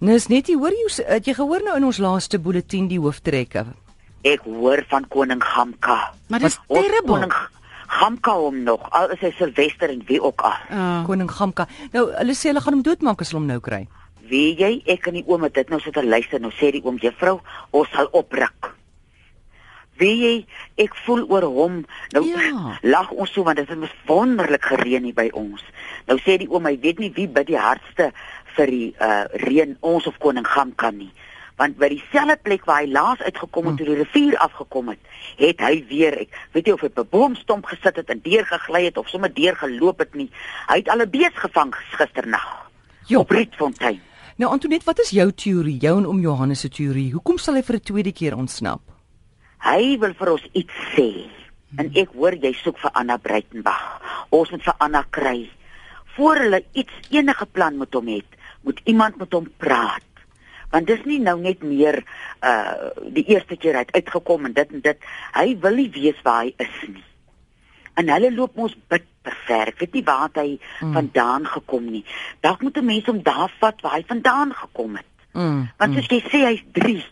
Nis net jy hoor jy het jy gehoor nou in ons laaste bulletin die hooftrekke. Ek hoor van koning Gamka. Maar dis terrible. Koning Gamka hom nog, al is hy Silvester en wie ook al. Uh, Koning Gamka. Nou hulle sê hulle gaan hom doodmaak as hulle hom nou kry. Wie jy, ek en die oom het dit nou sit en luister. Nou sê die oom juffrou, ons sal opruk. Wie jy, ek voel oor hom. Nou Ja. lag ons so want dit het wonderlik gereën hier by ons. Nou sê die oom, hy weet nie wie bid die hardste vir die uh reën, ons of koning Gamka nie. Want by dieselfde plek waar hy laas uitgekom het toe die rivier afgekom het, het hy weer, ek weet nie of hy op 'n boomstomp gesit het en deur gegly het of sommer deur geloop het nie. Hy het al 'n bees gevang gisternag op Rietfontein. Nou Antoinette, wat is jou teorie, jou en oom Johannes se teorie? Hoekom sal hy vir 'n tweede keer ontsnap? Hy wil vir ons iets sê. En ek hoor jy soek vir Anna Breitenberg. Ons moet vir Anna kry. Voor hulle iets enige plan met hom het, moet iemand met hom praat. Want dis nie nou net meer uh die eerste keer uit uitgekom en dit en dit. Hy wil nie weet waar hy is nie. En hulle loop ons bitter ver. Ek weet nie waar het hy mm. vandaan gekom nie. Dalk moet 'n mens hom daar vat waar hy vandaan gekom het. Mm. Want soos jy sê hy's 3.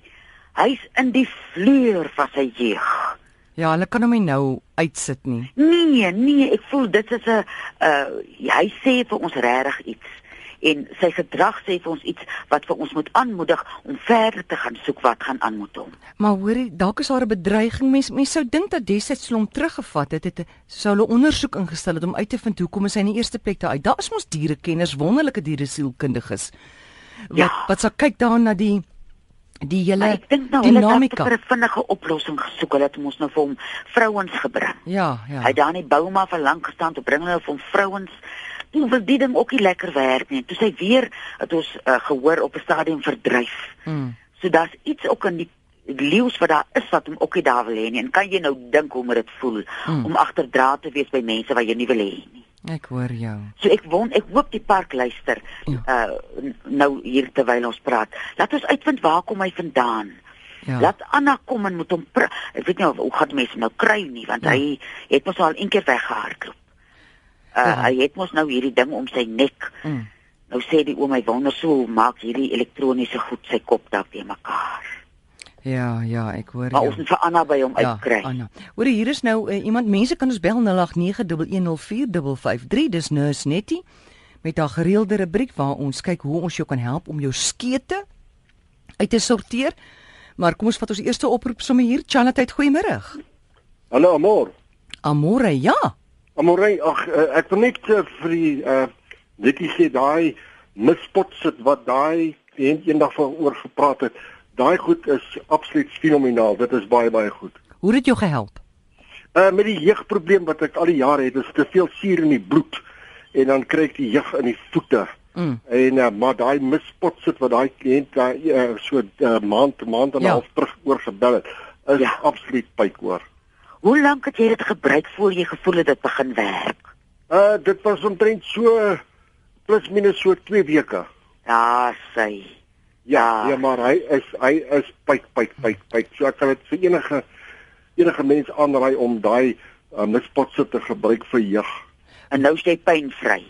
Hy's in die vleur van sy jeug. Ja, hulle kan hom nie nou uitsit nie. Nee, nee, ek voel dit is 'n uh hy sê vir ons regtig iets en sy gedrag sê vir ons iets wat vir ons moet aanmoedig om verder te gaan soek wat gaan aan met hom. Maar hoorie, dalk is daar 'n bedreiging. Mens mens sou dink dat destyds hulle hom teruggevat het, het sou hulle ondersoek ingestel het om uit te vind hoekom is hy in die eerste plek daar uit. Daar is mos dierekenners, wonderlike dieresielkundiges. Wat Ja. wat sal kyk daar na die die hele Maar ek dink nou hulle het dinamika. vir 'n vinnige oplossing gesoek. Hulle het ons nou vir hom vrouens gebring. Ja, ja. Hy daar in die bouma vir lank gestaan te bring hulle vir hom vrouens. Toe wil die ding ook nie lekker werk nie. Toe sy weer het ons uh, gehoor op 'n stadium verdryf. Mm. So daar's iets ook in die leeu's wat daar is wat hom ook nie daar wil hê nie. En kan jy nou dink hoe moet dit voel Mm. om agterdraad te wees by mense wat jy nie wil hê nie. Ek hoor jou. So ek won ek hoop die park luister. Ja. Uh nou hier terwyl ons praat. Laat ons uitvind waar kom hy vandaan. Ja. Laat Anna kom en moet hom ek weet nie of hoe gaan mense nou kry nie want Ja. hy het mos al een keer weggehardloop. Uh Ja. hy het mos nou hierdie ding om sy nek. Mm. Nou sê die oom hy wonder so hoe maak hierdie elektroniese goed sy kop dalk te mekaar. Ja, ja, ek hoor Maar jou. ons moet vir Anna by hom Ja, uitkry. Anna. Hoor hier is nou uh, iemand mense kan ons bel 0891104553 dis Nurse Nettie met haar gereelde rubriek waar ons kyk hoe ons jou kan help om jou skete uit te sorteer. Maar kom ons vat ons eerste oproep sommer hier. Chanatheid, goeiemôre. Hallo Amor. Amore, ja. Amorey, ag uh, ek wil net uh, vir die uh netjie sê daai mispot sit wat daai een eendag van oor gepraat het. Daai goed is absoluut fenomenaal. Dit is baie baie goed. Hoe het dit jou gehelp? Uh met die jeugprobleem wat ek al die jare het, is te veel suur in die bloed en dan kry ek die jeug in die voete. Mm. En uh, maar daai mispot sit wat daai kliënt daai uh, so uh, maand maand en 'n Ja. half terug oor gebel het, is Ja. absoluut pykoor. Hoe lank het jy dit gebruik voor jy gevoel het dit begin werk? Uh dit was omtrent so plus minus so 2 weke. Ja, sy. Ja, Ja. ja, maar hy is hy is pyk pyk pyk pyk. So ek kan dit vir enige enige mens aanraai om daai uh, mispotse te gebruik vir jag. En nou is jy pynvry.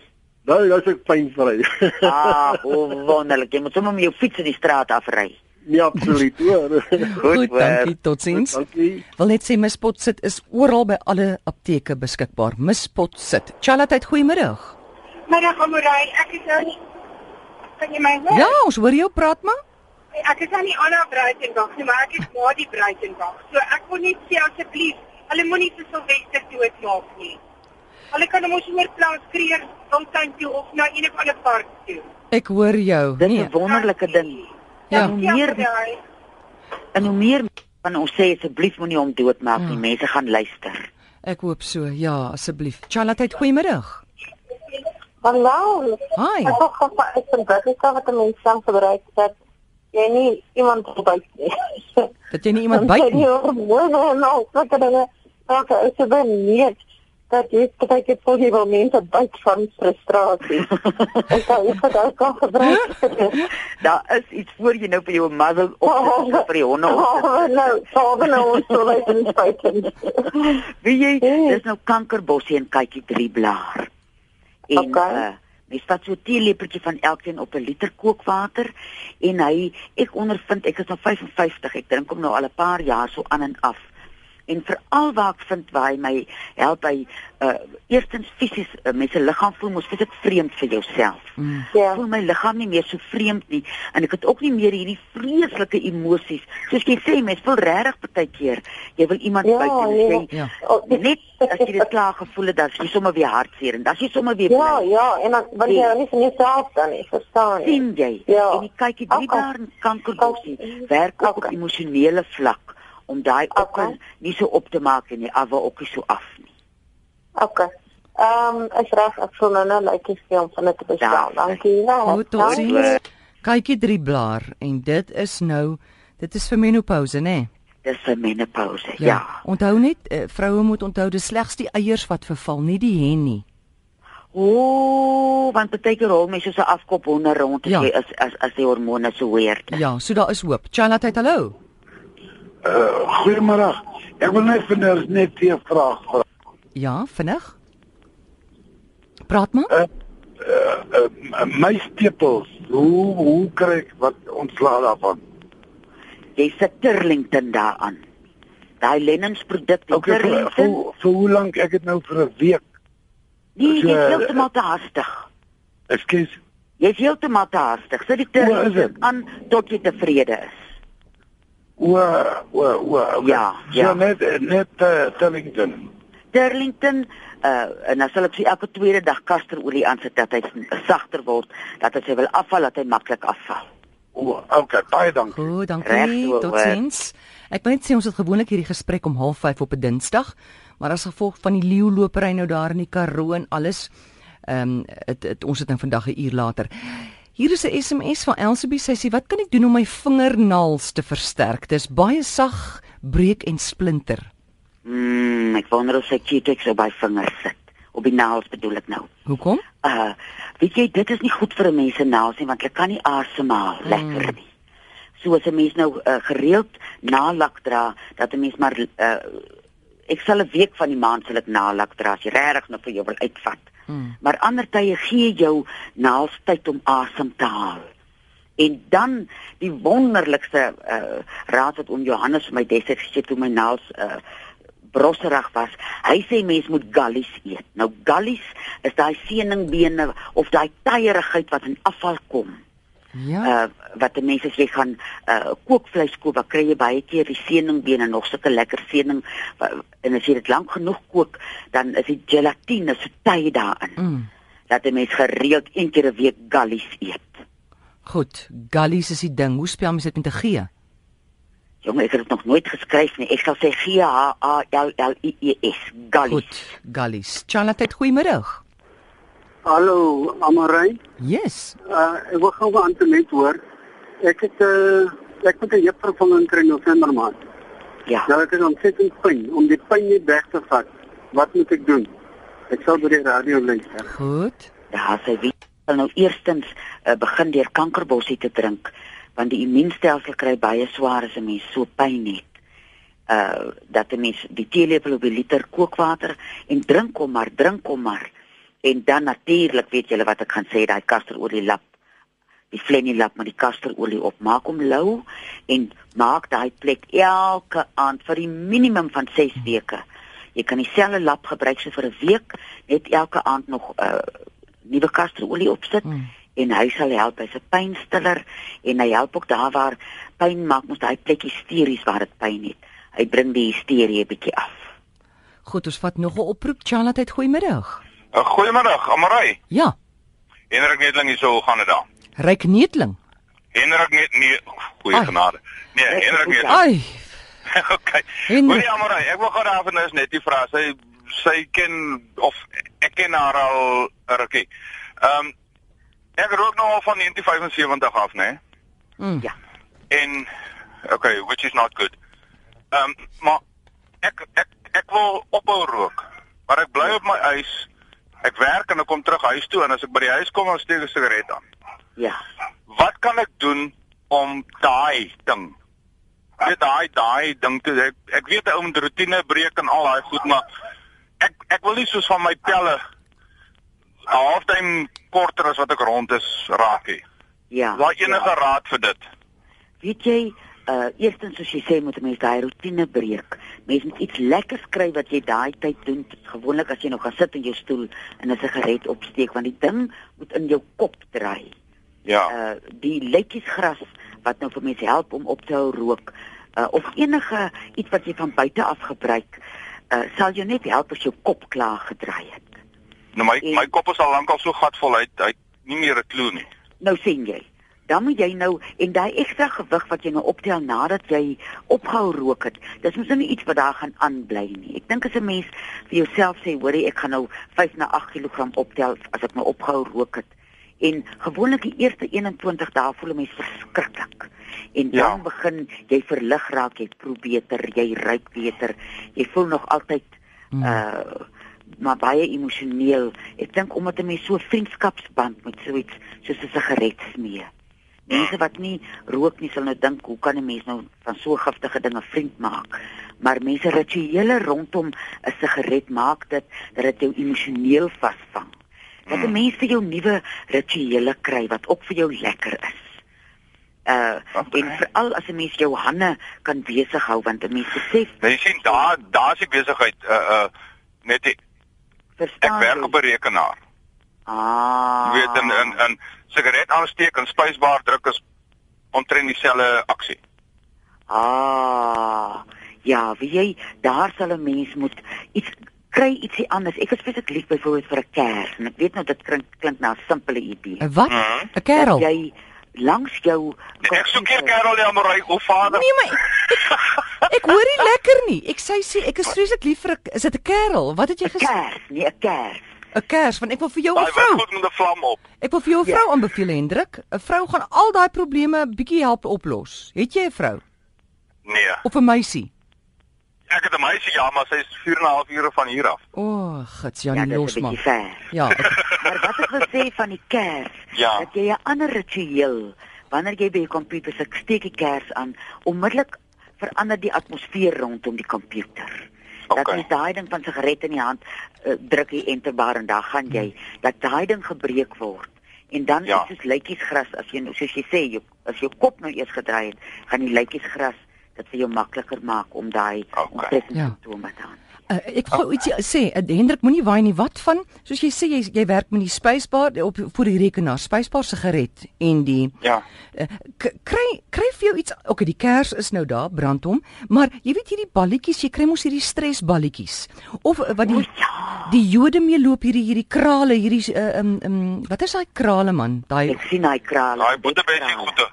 Nou, dis ek pynvry. Ah, hoe wonderlik. Jy moet sommer met jou fiets in die straat afry. Nee, absoluut hoor. Goed, hoor. dankie. Totsiens. Dankie. Wil net sê mispot sit is oral by alle apteke beskikbaar. Mispot sit. Chanatheid, goeiemôre. Middag Amorey, ek is nou nie Kan jy my hoor? Ja, ons hoor jou praat maar. Ek is nou nie Anna Breitenberg nie, maar ek is Madi Breitenberg. So ek wil net sê asseblief, hulle moenie vir Silvester doodmaak nie. Hulle kan hom ons oorplaas kreer Fontein toe of na een of ander park toe. Ek hoor jou. Dit is Nee. 'n wonderlike ding. Ja. En hoe meer en hoe meer van ons sê asseblief moenie hom doodmaak nie. Ja. Mense gaan luister. Ek hoop so. Ja, asseblief. Chanatheid, goeiemôre. Hallo. Hi. Ek hoop dat ek dit is wat mense kan gebruik dat jy nie iemand verbyt nie. Dat jy nie iemand byt nie. Nee, nee, nee, wat dan nou? Ek is ben nie dat jy kyk ek voel jy wil mense byt van frustrasie. Ek sê ek het dit kan gebruik. Daar is iets voor jy nou vir jou muzzle op vir die honde. te Oh, nou, sal nou ons sou lê in spyt. Wie jy, dis nou kankerbossie en kykie drie blaar. En Okay. uh, Mens vat so 'n teelepeltjie van elkeen op 'n liter kookwater en hy ek ondervind ek is nou 55, ek drink hom nou al 'n paar jaar so aan en af. En veral waar ek vind waar hy my help by uh eerstens fisies uh, met se liggaam voel mos fisies vreemd vir jouself. Mm. Ja. Voel my liggaam nie meer so vreemd nie en ek het ook nie meer hierdie vreeslike emosies. Soos jy sê, mens voel regtig baie keer jy wil iemand Ja, buite en nee. sê Ja. Oh, net as jy dit klaar gevoel het, dan jy sommer weer hartseer en dan jy sommer weer Ja, bly. ja, en dan want jy nie van jouself dan nie, verstaan jy? sien jy Ja. en jy kyk die drie daar in kankerbossie werk ook op Okay. emosionele vlak om daai ook Okay. nie so op te maak en die awe ook nie so af nie. OK. Ehm um, is reg, ek sal nou nou like die film van dit Ja, bestel. Dankie. Nou, Goed, totsiens. Kykie drie blaar en dit is nou dit is vir menopouse, né? Nee? Dis vir menopouse. Ja. ja. Onthou net, uh, vroue moet onthou dis slegs die eiers wat verval, nie die hen nie. Ooh, want baie keer rol mense so 'n afkop honder rond as Ja. jy as as as die hormone so is. Ja, so daar is hoop. Charlotte, het hallo. Uh, goeiemôre. Ek wil net vinnig net 'n vraag vra. Ja, vinnig. Praat maar. Uh, uh, my stapels, hoe hoe kry ek wat ontslae daarvan? Jy sit Turlington daaraan. Daai Lennons produk, die Okay, vir, vir, Turlington. vir hoe lank ek het nou vir 'n week. Nee, so, jy is eh, heeltemal te hastig. Ekskuus. Jy is heeltemal te hastig. Sit die Hoe is Turlington dit? aan tot jy tevrede is. O, o, o. Okay. Ja, so ja. net net uh, Tellington. Turlington uh en dan sal ek sy elke tweede dag kasterolie aansit dat hy sagter word, dat as hy wil afval, dat hy maklik afval. O, okay, baie dankie. Goed, dankie. So, Totsiens. Ek net sê ons het gewoonlik hierdie gesprek om 05:30 op 'n Dinsdag, maar as gevolg van die leeulopery nou daar in die Karoo en alles, ehm um, het, het ons dit nou vandag 'n uur later. Hier is 'n SMS van Elsabie. Sy sê, "Wat kan ek doen om my vingernaels te versterk? Dis baie sag, breek en splinter." Mm, ek wonder of sy Q-tex op by vingers sit. Op die naels bedoel ek nou. Hoekom? Uh weet jy, dit is nie goed vir 'n mens se naels nie want hulle kan nie asemhaal Mm. lekker nie. So as 'n mens nou uh, gereeld nalak dra, dat 'n mens maar uh ek sal 'n week van die maand sal ek nalak dra as jy regtig nou vir jou wil uitvat. Mm. Maar ander tye gee jou naels tyd om asem te haal. En dan die wonderlikste uh raad wat oom Johannes vir my destyds het toe my naels uh brosserig was. Hy sê mens moet gallies eet. Nou gallies is daai seeningbene of daai tyeerigheid wat in afval kom. Ja. Uh wat die mense as jy gaan uh kookvleis koop, dan kry jy baie keer die seeningbene nog sulke lekker seening wa- en as jy dit lank genoeg kook, dan is die gelatine so tye daarin. Mm. Dat 'n mens gereeld een keer 'n week gallies eet. Goed, gallies is die ding. Hoe spel mens dit met 'n G? Jongen, ek het dit nog nooit geskryf nie. Ek sal sê G H A L L I E S. Gallies. Goed, gallies. Charlotte, goeiemiddag. Hallo, Amarey. Yes. Uh ek wil gou aan net hoor. Ek het uh ek moet 'n heup vervanging kry in November maand. Ja. Nou ek het ontsettend pyn om die pyn net weg te vat. Wat moet ek doen? Ek sal by die radio luister. Goed. Ja, sy weet nou eerstens uh, begin deur kankerbossie te drink want die immuunstelsel kry baie swaar as 'n mens so pyn het. Uh dat 'n mens die teelepel op 'n liter kookwater en drink hom maar, drink hom maar. En dan natuurlik weet julle wat ek gaan sê, daai kasterolie lap die flennie lap met die kasterolie op. Maak hom lou en maak daai plek elke aand vir die minimum van 6 weke. Jy kan dieselfde lap gebruik so vir 'n week, net elke aand nog uh nuwe kasterolie opsit Mm. en hy sal help hy's 'n pynstiller en hy help ook daar waar pyn maak mos daai plekkie hysteries waar dit pyn het. Hy bring die hysterie 'n bietjie af. Goed, ons vat nog 'n oproep. Charlotte, goeiemiddag. Uh, Goeiemiddag, Amarai. Ja, Hendrik Netling hier so hoe gaan dit daar? ryk neetling. Hendrik net nee, goeie genade. Nee, Hendrik ek- Netling. Ai, okay. Hoorie Amarai, ek wil gou daarvan is net die vraag. Sy sy ken of ek ken haar al 'n rukkie. Ehm um, ek rook nou al van 1975 af, né? Nee? mm. Ja. En okay, which is not good. Ehm um, maar ek ek ek wil ophou rook. Maar ek bly op my huis. Ek werk en ek kom terug huis toe en as ek by die huis kom dan steek ek 'n sigaret aan. Ja. Wat kan ek doen om daai ding? Net daai daai ding te ek, ek weet 'n ou moet roetine breek en al daai goed, maar ek ek wil nie soos van my pelle halftyd korter as wat ek rond is raakie. Ja. Waar enige ja. raad vir dit? Weet jy, uh eerstens soos jy sê moet 'n mens daai rotine breek. Mens moet iets lekkers kry wat jy daai tyd doen. Gewoonlik as jy nou gaan sit in jou stoel en 'n sigaret opsteek want die ding moet in jou kop draai. Ja. Uh die letjiesgras wat nou vir mense help om op te hou rook uh of enige iets wat jy van buite af gebruik, uh sal jou net help as jou kop klaar gedraai het. Nou my en- my kop is al lank al so gatvol hy hy nie meer 'n klou nie. Nou sien jy. Dan moet jy nou en daai ekstra gewig wat jy nou optel nadat jy opgehou rook het, dis mos nou nie iets wat daar gaan aanbly nie. Ek dink as 'n mens vir jouself sê, hoorie, ek gaan nou 5 na 8 kg optel as ek nou opgehou rook het. En gewoonlik die eerste 21 dae voel 'n mens verskriklik. En dan Ja. begin jy verlig raak, jy proe beter, jy ruik beter. Jy voel nog altyd uh maar baie emosioneel. Ek dink omdat 'n mens so 'n vriendskapsband met so iets soos 'n sigaret smee. Mense wat nie rook nie sal nou dink hoe kan 'n mens nou van so giftige dinge vriend maak? Maar mense rituele rondom 'n sigaret maak dit dat dit jou emosioneel vasvang. Dat 'n mens vir jou nuwe rituele kry wat ook vir jou lekker is. Uh Okay. en veral as 'n mens jou hande kan besig hou want 'n mens besef Nou jy sien daar daar's die besigheid uh uh net die, ek verstaan werk jy? op 'n rekenaar. Ah. Jy weet in in in sigaret aansteek en spysbaar druk is omtrent dieselfde aksie. Ah. Ja, wie jy daar sal 'n mens moet iets kry ietsie anders. Ek is spesifiek lief byvoorbeeld vir 'n kers en ek weet nou dit klink klink na 'n simpele idee. 'n Wat? 'n Kerel. Dat jy langs jou Ek soek hier Karel ja maar hoe vader. Nee, maar ek, ek hoor nie lekker nie. Ek sê sê ek is vreeslik lief vir 'n is dit 'n kerel? Wat het jy 'n gesê? kers, nie 'n kers. 'n Kers, want ek wil vir jou 'n vrou. goed met 'n vlam op. Ek wil vir jou 'n Ja. vrou aanbeveel Hendrik. 'n Vrou gaan al daai probleme bietjie help oplos. Het jy 'n vrou Nee. of 'n meisie? Ek het 'n meisie ja, maar sy is 4 en 'n half ure van hier af. O, oh, gits Ja, Janie dit is 'n losman. bietjie ver. Ja, ek, Maar wat ek wil sê van die kers, Ja. dat jy 'n ander ritueel wanneer jy by jou komputer sit, steek die kers aan, onmiddellik verander die atmosfeer rondom die komputer. Dat Okay. jy daai ding van sigaret in die hand uh, druk die enterbar en daar gaan jy dat daai ding gebreek word. En dan Ja. is soos lytjiesgras as jy soos jy sê, jou, as jou kop nou eers gedraai het, gaan die lytjiesgras dit vir jou makliker maak om daai Okay. ontsteking Ja. simptome te aan. Uh, ek gou ietsie sê, uh, Hendrik moenie waai nie. Wat van soos jy sê jy jy werk met die spysbaar op voor die rekenaar, spysbaar sigaret en die Ja. Uh, kry kry vir jou iets okay die kers is nou daar brand hom maar jy weet hierdie balletjies jy kry mos hierdie stresballetjies of uh, wat die die Jode mee loop hierdie hierdie krale hierdie uh, um, um, wat is daai krale man daai Ek sien daai krale. Daai boetebesie krale. goede.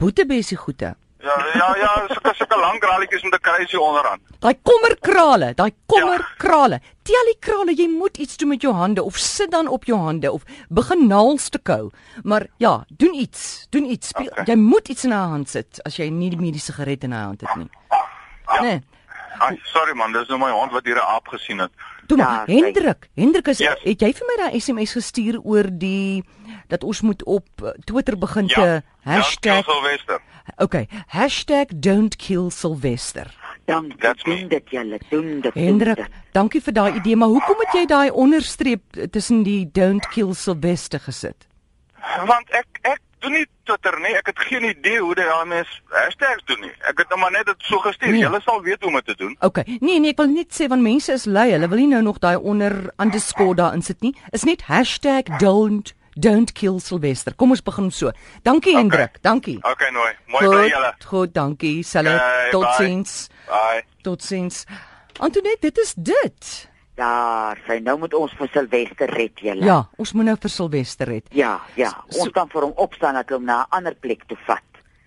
boetebesie goede Ja, ja, ja, sulke sulke lang kraaltjies met 'n kruisie onderaan. daai kommerkrale daai kommerkrale. Tel die krale jy moet iets doen met jou hande of sit dan op jou hande of begin naels te kou. Maar ja doen iets doen iets. Speel, Okay. jy moet iets in 'n hand sit as jy nie meer die sigaret in 'n hand het nie. Nee Ai, sorry man, dis nou my hond wat hier 'n aap gesien het. Toe Ja, maar kyk. Hendrik, Hendrik is Yes. het jy vir my daai SMS gestuur oor die dat ons moet op uh, Twitter begin te Ja. hashtag Ja, Sylvester. okay, hashtag don't kill Sylvester. Dankie. Doen dit julle, doen dit. doen Hendrik, dit. dankie vir daai idee, maar hoekom het jy daai onderstreep tussen die don't kill Sylvester gesit? Want ek ek doen nie Twitter nie. Ek het geen idee hoe dit daai mens hashtags doen nie. Ek het nou maar net dit so gestuur. Nee. Julle sal weet hoe om dit te doen. Okay. Nee nee, ek wil net sê want mense is lui. Hulle wil nie nou nog daai onder underscore daarin sit nie. Is net hashtag don't don't kill Sylvester. Kom ons begin so. Dankie Okay. Hendrik, dankie. Okay, nooi. Mooi bly julle. Goed, goed, dankie. Selle. Okay, Totsiens. Bye. Totsiens. Antoinette, dit is dit. Daar, sy nou moet ons vir Silwester red julle. Ja, ons moet nou vir Silwester red. Ja, ja. So- Ons kan vir hom opstaan dat hom na 'n ander plek toe vat.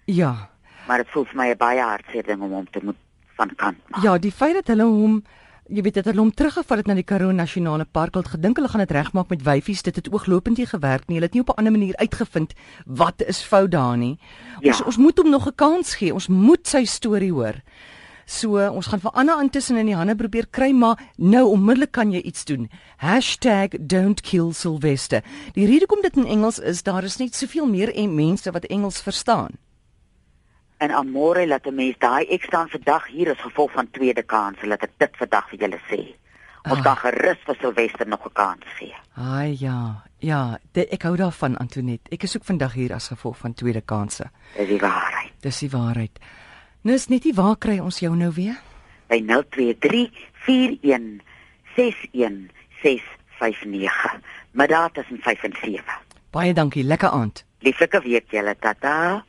Ja. Maar dit voel vir my 'n baie hartseer ding om hom te moet van kant maak. Ja, die feit dat hulle hom jy weet dat hulle hom teruggevat het na die Karoo Nasionale Park, hulle het gedink hulle gaan dit regmaak met wyfies, dit het ooglopend nie gewerk nie. Hulle het nie op 'n ander manier uitgevind wat is fout daar nie. Ons Ja. ons moet hom nog 'n kans gee. Ons moet sy storie hoor. So, ons gaan vir Anna intussen in die hande probeer kry, maar nou onmiddellik kan jy iets doen. #don'tkillsylvester. Die rede hoekom dit in Engels is, daar is net soveel meer en mense wat Engels verstaan. En amore laat 'n mens daai ek staan vandag hier as gevolg van tweede kans, laat ek dit vandag vir julle sê. Ons Ah. kan gerus vir Silwester nog 'n kans gee. Ai ja. Ja, dit, ek hou daarvan Antonet. Ek is ook vandag hier as gevolg van tweede kansse. Dis die waarheid. Dis die waarheid. Nou is net nie waar kry ons jou nou weer? By 023 41 61 659. Middag tussen 5 en 7. Baie dankie. Lekker aand. Lieflike week julle tata.